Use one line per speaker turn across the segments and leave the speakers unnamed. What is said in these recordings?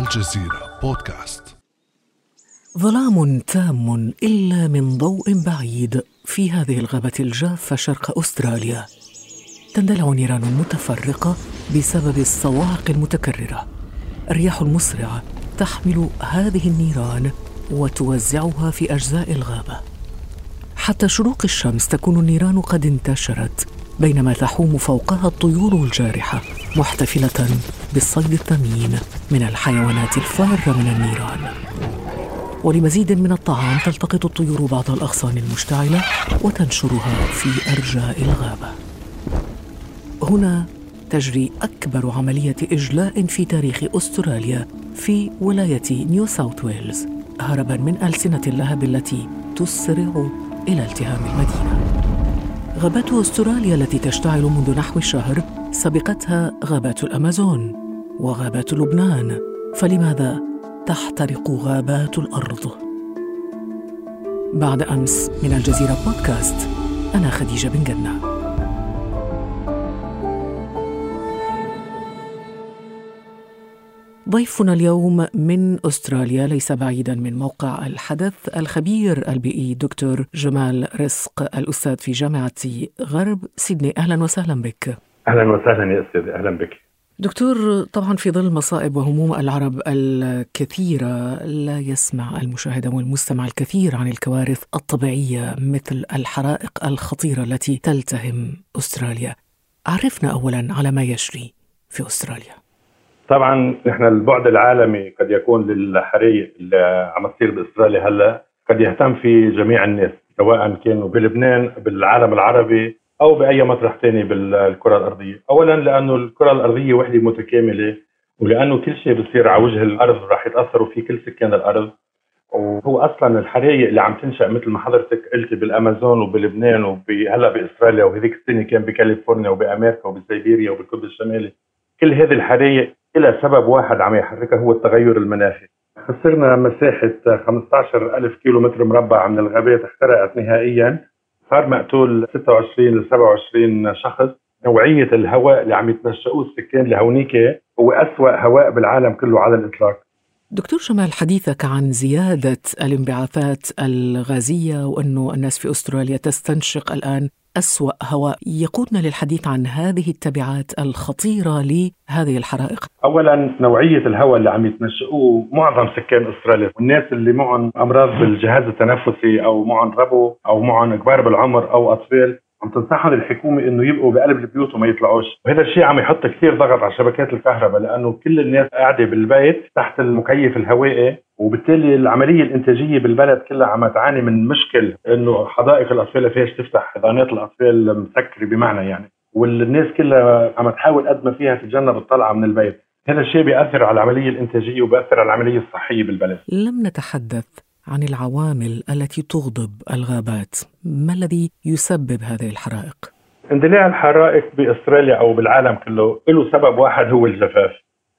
الجزيرة بودكاست.
ظلام تام إلا من ضوء بعيد في هذه الغابة الجافة شرق أستراليا. تندلع نيران متفرقة بسبب الصواعق المتكررة. الرياح المسرعة تحمل هذه النيران وتوزعها في أجزاء الغابة. حتى شروق الشمس تكون النيران قد انتشرت بينما تحوم فوقها الطيور الجارحة. محتفلة بالصيد الثمين من الحيوانات الفارة من النيران. ولمزيد من الطعام تلتقط الطيور بعض الأغصان المشتعلة وتنشرها في أرجاء الغابة. هنا تجري أكبر عملية إجلاء في تاريخ أستراليا في ولاية نيو ساوث ويلز هربا من ألسنة اللهب التي تسرع إلى التهام المدينة. غابات أستراليا التي تشتعل منذ نحو شهر سبقتها غابات الأمازون وغابات لبنان فلماذا تحترق غابات الأرض؟ بعد أمس من الجزيرة بودكاست أنا خديجة بن جنة ضيفنا اليوم من أستراليا ليس بعيدا من موقع الحدث الخبير البيئي دكتور جمال رزق الأستاذ في جامعة غرب سيدني أهلا وسهلا بك.
أهلا وسهلا يا أستاذ أهلا بك.
دكتور طبعا في ظل مصائب وهموم العرب الكثيرة لا يسمع المشاهد والمستمع الكثير عن الكوارث الطبيعية مثل الحرائق الخطيرة التي تلتهم أستراليا. عرفنا اولا على ما يجري في أستراليا.
طبعا نحن البعد العالمي قد يكون للحريق اللي عم تصير بأستراليا هلأ قد يهتم في جميع الناس سواء كانوا بلبنان بالعالم العربي أو بأي مطرح ثاني بالكرة الأرضية، اولا لأنه الكرة الأرضية وحدة متكاملة ولأنه كل شيء بصير على وجه الأرض راح يتأثروا فيه كل سكان الأرض. وهو أصلا الحرائق اللي عم تنشأ مثل ما حضرتك قلتي بالأمازون وبلبنان وهلا باستراليا وهذيك السنة كان بكاليفورنيا وبأمريكا وبسيبيريا وبالقطب الشمالي. كل هذه الحرائق إلى سبب واحد عم يحركها هو التغير المناخي. خسرنا مساحة 15 ألف كيلو متر مربع من الغابات احترقت نهائيا. صار مقتول 26 ل 27 شخص. نوعية الهواء اللي عم يتنشأوه السكان لهونيك هو أسوأ هواء بالعالم كله على الإطلاق.
دكتور جمال حديثك عن زيادة الانبعاثات الغازية وأنه الناس في أستراليا تستنشق الآن أسوأ هواء يقودنا للحديث عن هذه التبعات الخطيرة لهذه الحرائق.
أولا نوعية الهواء اللي عم يتنشئوه معظم سكان أستراليا والناس اللي معهم أمراض بالجهاز التنفسي أو معهم ربو أو معهم كبار بالعمر أو أطفال عم تنصحهم الحكومة إنه يبقوا بقلب البيوت وما يطلعوش، وهذا الشيء عم يحط كثير ضغط على شبكات الكهرباء لأنه كل الناس قاعدة بالبيت تحت المكيف الهوائي وبالتالي العملية الإنتاجية بالبلد كلها عم تعاني من مشكل إنه حدائق الأطفال ما فيهاش تفتح حضانات الأطفال مسكرة بمعنى يعني والناس كلها عم تحاول قد ما فيها تتجنب الطلعة من البيت. هذا الشيء بيأثر على العملية الإنتاجية وبيأثر على العملية الصحية بالبلد.
لم نتحدث عن العوامل التي تغضب الغابات. ما الذي يسبب هذه الحرائق؟
اندلاع الحرائق بأستراليا أو بالعالم كله له سبب واحد هو الجفاف.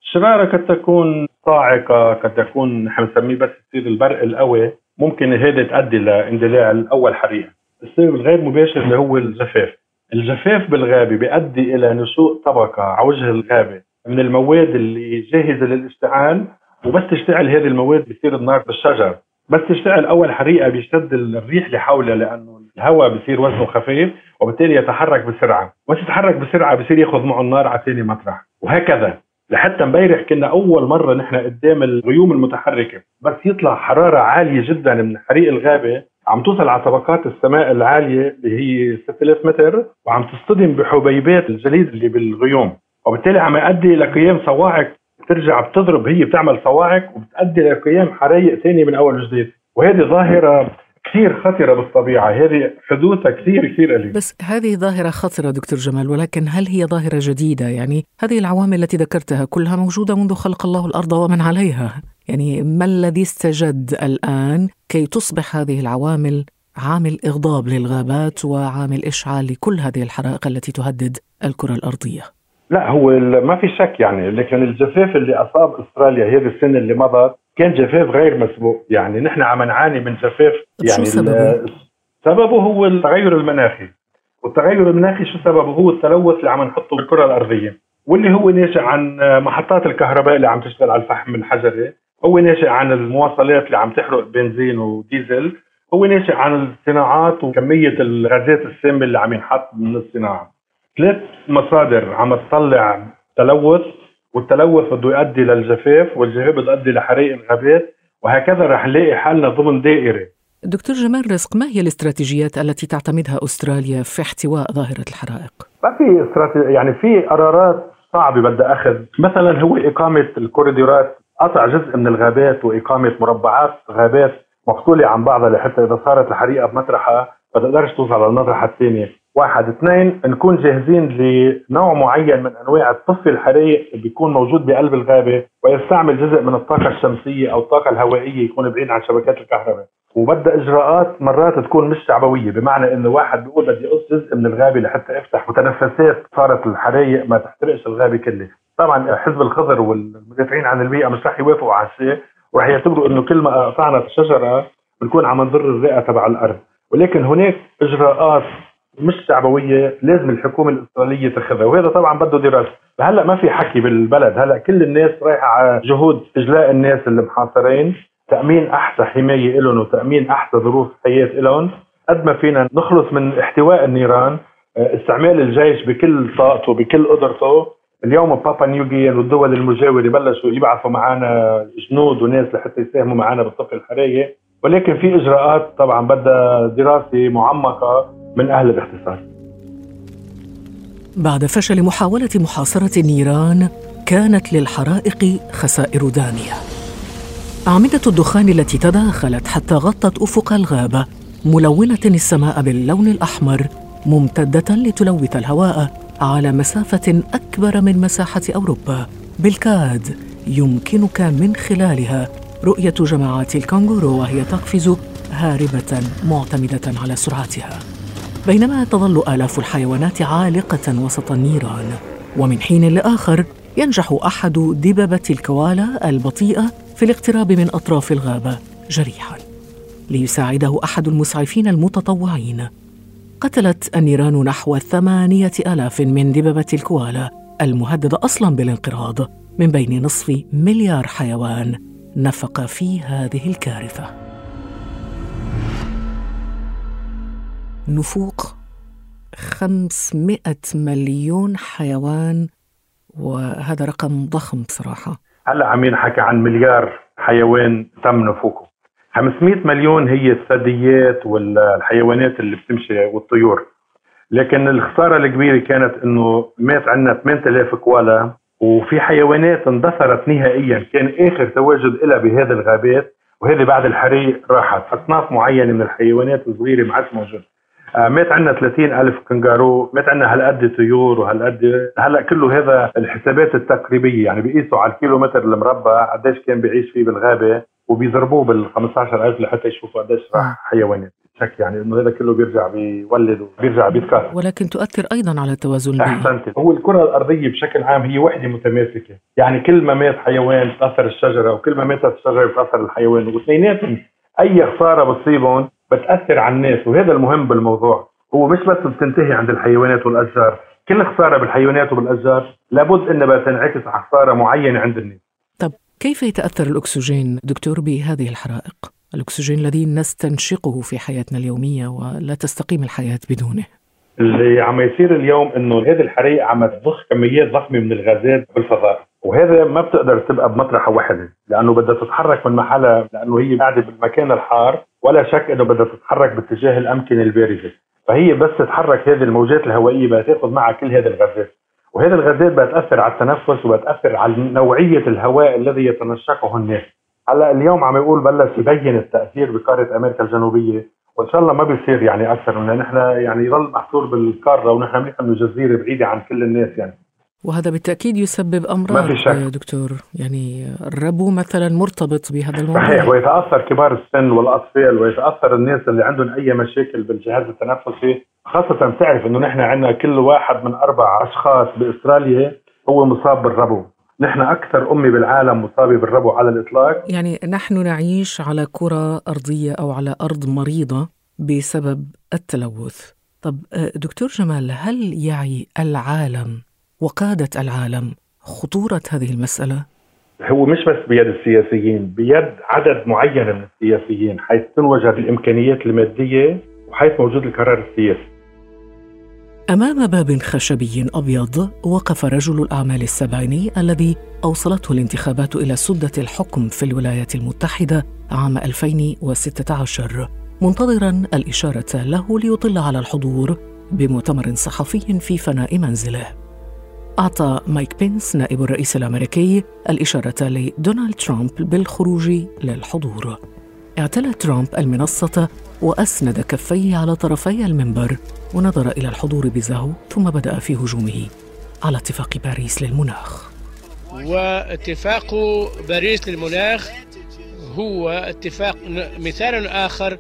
الشراره قد تكون صاعقة قد تكون نحن بنسميه بس يصير البرق القوي ممكن هذا تؤدي لاندلاع الأول حريقه السبب الغير مباشر اللي هو الجفاف. الجفاف بالغابة بيؤدي إلى نشوء طبقة على وجه الغابة. من المواد اللي جاهزة للاشتعال وبس تشتعل هذه المواد بصير النار بالشجر. بس تشتعل أول حريقة بيشتد الريح اللي حولها لأنه الهواء بصير وزنه خفيف وبالتالي يتحرك بسرعة، بس يتحرك بسرعة؟ بصير ياخذ معه النار على ثاني مطرح، وهكذا. لحتى امبارح كنا أول مرة نحن قدام الغيوم المتحركة، بس يطلع حرارة عالية جدا من حريق الغابة. عم توصل على طبقات السماء العالية اللي هي 6000 متر وعم تصطدم بحبيبات الجليد اللي بالغيوم، وبالتالي عم يؤدي إلى قيام صواعق بترجع بتضرب هي بتعمل صواعق وبتؤدي لقيام حرايق ثانية من أول وجديد وهذه ظاهرة كثير خطرة بالطبيعة هذه حدوثها كثير كثير قليل
بس هذه ظاهرة خطرة دكتور جمال ولكن هل هي ظاهرة جديدة؟ يعني هذه العوامل التي ذكرتها كلها موجودة منذ خلق الله الأرض ومن عليها. يعني ما الذي استجد الآن كي تصبح هذه العوامل عامل إغضاب للغابات وعامل إشعال لكل هذه الحرائق التي تهدد الكرة الأرضية؟
لا هو ما في شك يعني لكن الجفاف اللي أصاب أستراليا هذه السنة اللي مضت كان جفاف غير مسبوق. يعني نحن عم نعاني من جفاف يعني
سببه؟
سببه هو التغير المناخي. والتغير المناخي شو سببه؟ هو التلوث اللي عم نحطه بالكرة الأرضية. واللي هو ناشئ عن محطات الكهرباء اللي عم تشتغل على الفحم الحجري هو ناشئ عن المواصلات اللي عم تحرق بنزين وديزل. هو ناشئ عن الصناعات وكمية الغازات السامة اللي عم ينحط من الصناعة. ثلاث مصادر عم تطلع تلوث والتلوث بده يؤدي للجفاف والجفاف بده يؤدي لحرائق الغابات وهكذا رح نلاقي حالنا ضمن دائرة.
دكتور جمال رزق ما هي الاستراتيجيات التي تعتمدها أستراليا في احتواء ظاهرة الحرائق؟
ما في استراتيجية يعني في قرارات صعبة بدها أخذ. مثلا هو إقامة الكوريدورات قطع جزء من الغابات وإقامة مربعات غابات مفصولة عن بعضها لحتى إذا صارت الحريقة بمطرحها ما تقدرش توصل للمطرحة الثانية. واحد اثنين نكون جاهزين لنوع معين من أنواع الطفي الحريق بيكون موجود بقلب الغابة ويستعمل جزء من الطاقة الشمسية أو الطاقة الهوائية يكون بعيد عن شبكات الكهرباء. وبدها إجراءات مرات تكون مش شعبوية بمعنى إنه واحد بيقول بدي أقص جزء من الغابة لحتى افتح متنفسات صارت الحرايق ما تحترقش الغابة كلها. طبعا حزب الخضر والمدافعين عن البيئة مش رح يوافقوا على الشيء وراح يعتبروا إنه كل ما قطعنا الشجرة بنكون عم نضر الرئة تبع الأرض. ولكن هناك إجراءات مش شعبوية لازم الحكومة الاستراليه تاخذها. وهذا طبعا بده دراسة. هلأ ما في حكي بالبلد. هلأ كل الناس رايحة على جهود إجلاء الناس المحاصرين. تأمين أحسن حماية لهم وتأمين أحسن ظروف حياة لهم قد ما فينا نخلص من احتواء النيران. آه، استعمال الجيش بكل طاقته بكل قدرته. اليوم بابا نيوغيان والدول المجاورة بلشوا يبعثوا معنا جنود وناس لحتى يساهموا معنا بالطفل الحراري ولكن في إجراءات طبعا بدها دراسة معمقة. من أهل الاختصاص
بعد فشل محاولة محاصرة النيران كانت للحرائق خسائر داميه أعمدة الدخان التي تداخلت حتى غطت أفق الغابة ملونة السماء باللون الأحمر ممتدة لتلوث الهواء على مسافة أكبر من مساحة أوروبا. بالكاد يمكنك من خلالها رؤية جماعات الكانغورو وهي تقفز هاربة معتمدة على سرعتها. بينما تظل آلاف الحيوانات عالقة وسط النيران ومن حين لآخر ينجح أحد دببه الكوالا البطيئة في الاقتراب من أطراف الغابة جريحا. ليساعده أحد المسعفين المتطوعين. قتلت النيران نحو ثمانية آلاف من دببه الكوالا المهدده أصلا بالانقراض من بين نصف مليار حيوان نفق في هذه الكارثة. نفوق 500 مليون حيوان وهذا رقم ضخم بصراحة.
هلا عم ينحكى عن مليار حيوان تم نفوقه. 500 مليون هي الثدييات والحيوانات اللي بتمشي والطيور. لكن الخسارة الكبيرة كانت إنه مات عندنا 8000 كوالا وفي حيوانات اندثرت نهائيا. كان آخر تواجد لها بهذه الغابات وهذه بعد الحريق راحت. أصناف معينة من الحيوانات الصغيرة ما عادش موجودة. مات عندنا 30 ألف كنغارو مات عندنا هالقد طيور وهالقد هلا كله هذا الحسابات التقريبية يعني بيقيسوا على الكيلومتر المربع قديش كان بيعيش فيه بالغابة وبيضربوه بال 15000 لحتى يشوفوا قديش راح حيوانات. شك يعني إنه هذا كله بيرجع بيولد وبيرجع بيتكاثر.
ولكن تؤثر أيضا على التوازن البيئي
أحسنت. هو الكرة الأرضية بشكل عام هي وحدة متماسكة. يعني كل ما مات حيوان بتأثر الشجرة وكل ما ماتت الشجرة بتأثر الحيوان. واثنيناتهم أي خسارة بتصيبهم بتاثر على الناس وهذا المهم بالموضوع. هو مش بس بتنتهي عند الحيوانات والاشجار كل خسارة بالحيوانات وبالاشجار لابد إنها بتنعكس على خسارة معينة عند الناس.
طب كيف يتأثر الأكسجين دكتور بهذه الحرائق؟ الأكسجين الذي نستنشقه في حياتنا اليومية ولا تستقيم الحياة بدونه؟
اللي عم يصير اليوم إنه هذه الحرائق عم تضخ كميات ضخمة من الغازات بالفضاء. وهذا ما بتقدر تبقى بمطرحه واحدة لأنه بدها تتحرك من محلها لأنه هي قاعدة بالمكان الحار ولا شك إنه بدها تتحرك باتجاه الأمكنة البارده فهي بس تتحرك هذه الموجات الهوائية بدها تأخذ معها كل هذه الغازات. وهذه الغازات بتاثر على التنفس وبتاثر على نوعية الهواء الذي يتنشقه الناس. هلأ اليوم عم يقول بلش يبين التأثير بقارة أمريكا الجنوبية. وإن شاء الله ما بيصير يعني أكثر من نحن يعني يضل محصور بالقارة ونحن منيح إنه جزيره بعيدة عن كل الناس يعني.
وهذا بالتأكيد يسبب أمراض ما في شك. دكتور. يعني الربو مثلا مرتبط بهذا الموضوع.
صحيح. ويتأثر كبار السن والأطفال ويتأثر الناس اللي عندهم أي مشاكل بالجهاز التنفسي. خاصة بتعرف إنه نحن عندنا كل واحد من أربع أشخاص بأستراليا هو مصاب بالربو. نحن أكثر أمة بالعالم مصابة بالربو على الإطلاق.
يعني نحن نعيش على كرة أرضية أو على أرض مريضة بسبب التلوث. طب دكتور جمال هل يعي العالم وقادة العالم خطورة هذه المسألة؟
هو مش بس بيد السياسيين بيد عدد معين من السياسيين حيث تنوجد الإمكانيات المادية وحيث موجود القرار السياسي
أمام باب خشبي أبيض وقف رجل الأعمال السبعيني الذي أوصلته الانتخابات إلى سدة الحكم في الولايات المتحدة عام 2016 منتظرا الإشارة له ليطل على الحضور بمؤتمر صحفي في فناء منزله أعطى مايك بينس نائب الرئيس الأمريكي الإشارة لدونالد ترامب بالخروج للحضور. اعتلى ترامب المنصة وأسند كفيه على طرفي المنبر ونظر إلى الحضور بزهو ثم بدأ في هجومه. على اتفاق باريس للمناخ.
واتفاق باريس للمناخ هو اتفاق مثال آخر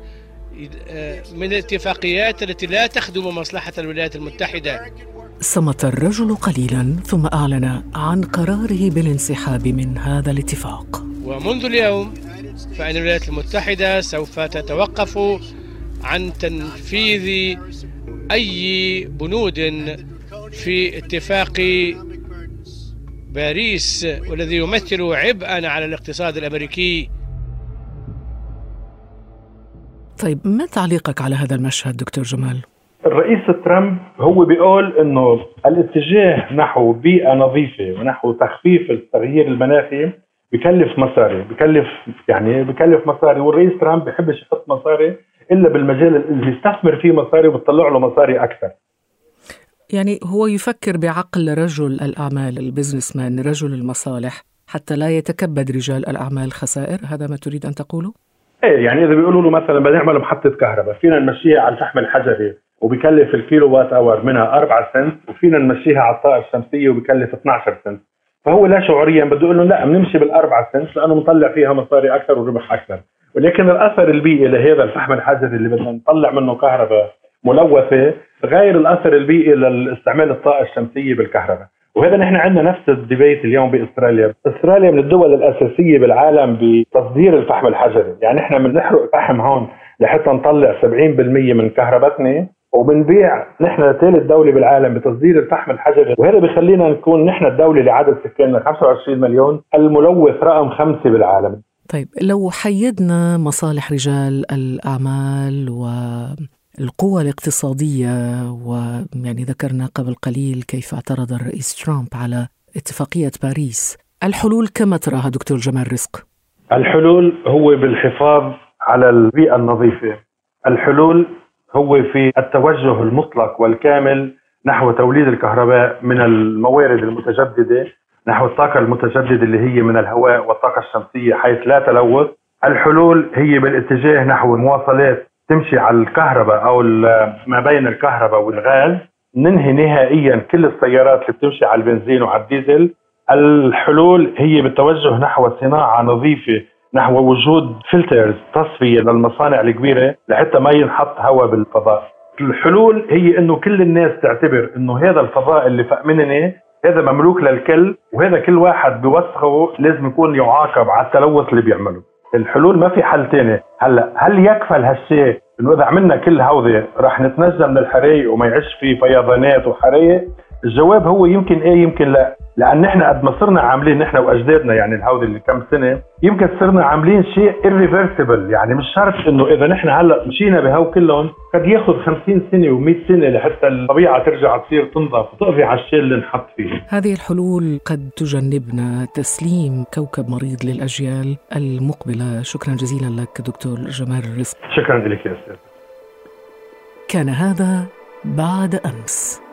من الاتفاقيات التي لا تخدم مصلحة الولايات المتحدة.
صمت الرجل قليلا ثم أعلن عن قراره بالانسحاب من هذا الاتفاق
ومنذ اليوم فإن الولايات المتحدة سوف تتوقف عن تنفيذ أي بنود في اتفاق باريس والذي يمثل عبئا على الاقتصاد الأمريكي
طيب ما تعليقك على هذا المشهد دكتور جمال؟
الرئيس ترامب هو بيقول إنه الاتجاه نحو بيئة نظيفة ونحو تخفيف التغيير المناخي بكلف مصاري بكلف يعني بكلف مصاري والرئيس ترامب بيحبش يحط مصاري إلا بالمجال اللي يستثمر فيه مصاري وبتطلع له مصاري أكثر.
يعني هو يفكر بعقل رجل الأعمال ال business man رجل المصالح حتى لا يتكبد رجال الأعمال خسائر هذا ما تريد أن تقوله؟
إيه يعني إذا بيقولوا له مثلا بدنا نعمل محطة كهرباء فينا نمشيها على الفحم الحجري. وبكلف الكيلو وات hour منها 4 سنت وفينا نمشيها على الطاقه الشمسية وبكلف 12 سنت. فهو لا شعوريا بده يقول له لا بنمشي بالأربع سنت لأنه مطلع فيها مصاري أكثر وربح أكثر. ولكن الأثر البيئي لهذا الفحم الحجري اللي بدنا نطلع منه كهرباء ملوثة غير الأثر البيئي لاستعمال الطاقه الشمسية بالكهرباء. وهذا نحن عندنا نفس الديبيت اليوم بأستراليا، أستراليا من الدول الأساسية بالعالم بتصدير الفحم الحجري، يعني إحنا بنحرق فحم هون لحتى نطلع 70% من كهربتنا. وبنبيع نحن ثالث دولة بالعالم بتصدير الفحم الحجري. وهذا بخلينا نكون نحن الدولة اللي عدد سكاننا 25 مليون الملوث رقم خمسة بالعالم.
طيب لو حيدنا مصالح رجال الأعمال والقوى الاقتصادية ويعني ذكرنا قبل قليل كيف اعترض الرئيس ترامب على اتفاقية باريس الحلول كما تراها دكتور جمال رزق؟
الحلول هو بالحفاظ على البيئة النظيفة. الحلول هو في التوجه المطلق والكامل نحو توليد الكهرباء من الموارد المتجددة نحو الطاقة المتجددة اللي هي من الهواء والطاقة الشمسية حيث لا تلوث. الحلول هي بالاتجاه نحو مواصلات تمشي على الكهرباء أو ما بين الكهرباء والغاز. ننهي نهائيا كل السيارات اللي بتمشي على البنزين وعلى الديزل. الحلول هي بالتوجه نحو صناعة نظيفة نحو وجود filters تصفية للمصانع الكبيرة لحتى ما ينحط هواء بالفضاء. الحلول هي إنه كل الناس تعتبر إنه هذا الفضاء اللي فوق مننا هذا مملوك للكل وهذا كل واحد بوسخه لازم يكون يعاقب على التلوث اللي بيعمله. الحلول ما في حل تاني. هلأ هل يكفل هالشيء إنه إذا عملنا كل هودي رح نتنجى من الحريق وما يعيش في فيضانات وحريق؟ الجواب هو يمكن إيه يمكن لأ. لأن نحن قد ما صرنا عاملين نحن وأجدادنا يعني الهودي اللي كم سنة يمكن صرنا عاملين شيء irreversible. يعني مش شرط إنه إذا نحن هلأ مشينا بهو كلهم قد ياخذ 50 سنة و100 سنة لحتى الطبيعة ترجع تصير تنظف وتقضي على الشيء اللي نحط فيه.
هذه الحلول قد تجنبنا تسليم كوكب مريض للأجيال المقبلة. شكرا جزيلا لك دكتور جمال رزق.
شكرا لك يا أستاذ.
كان هذا بعد أمس.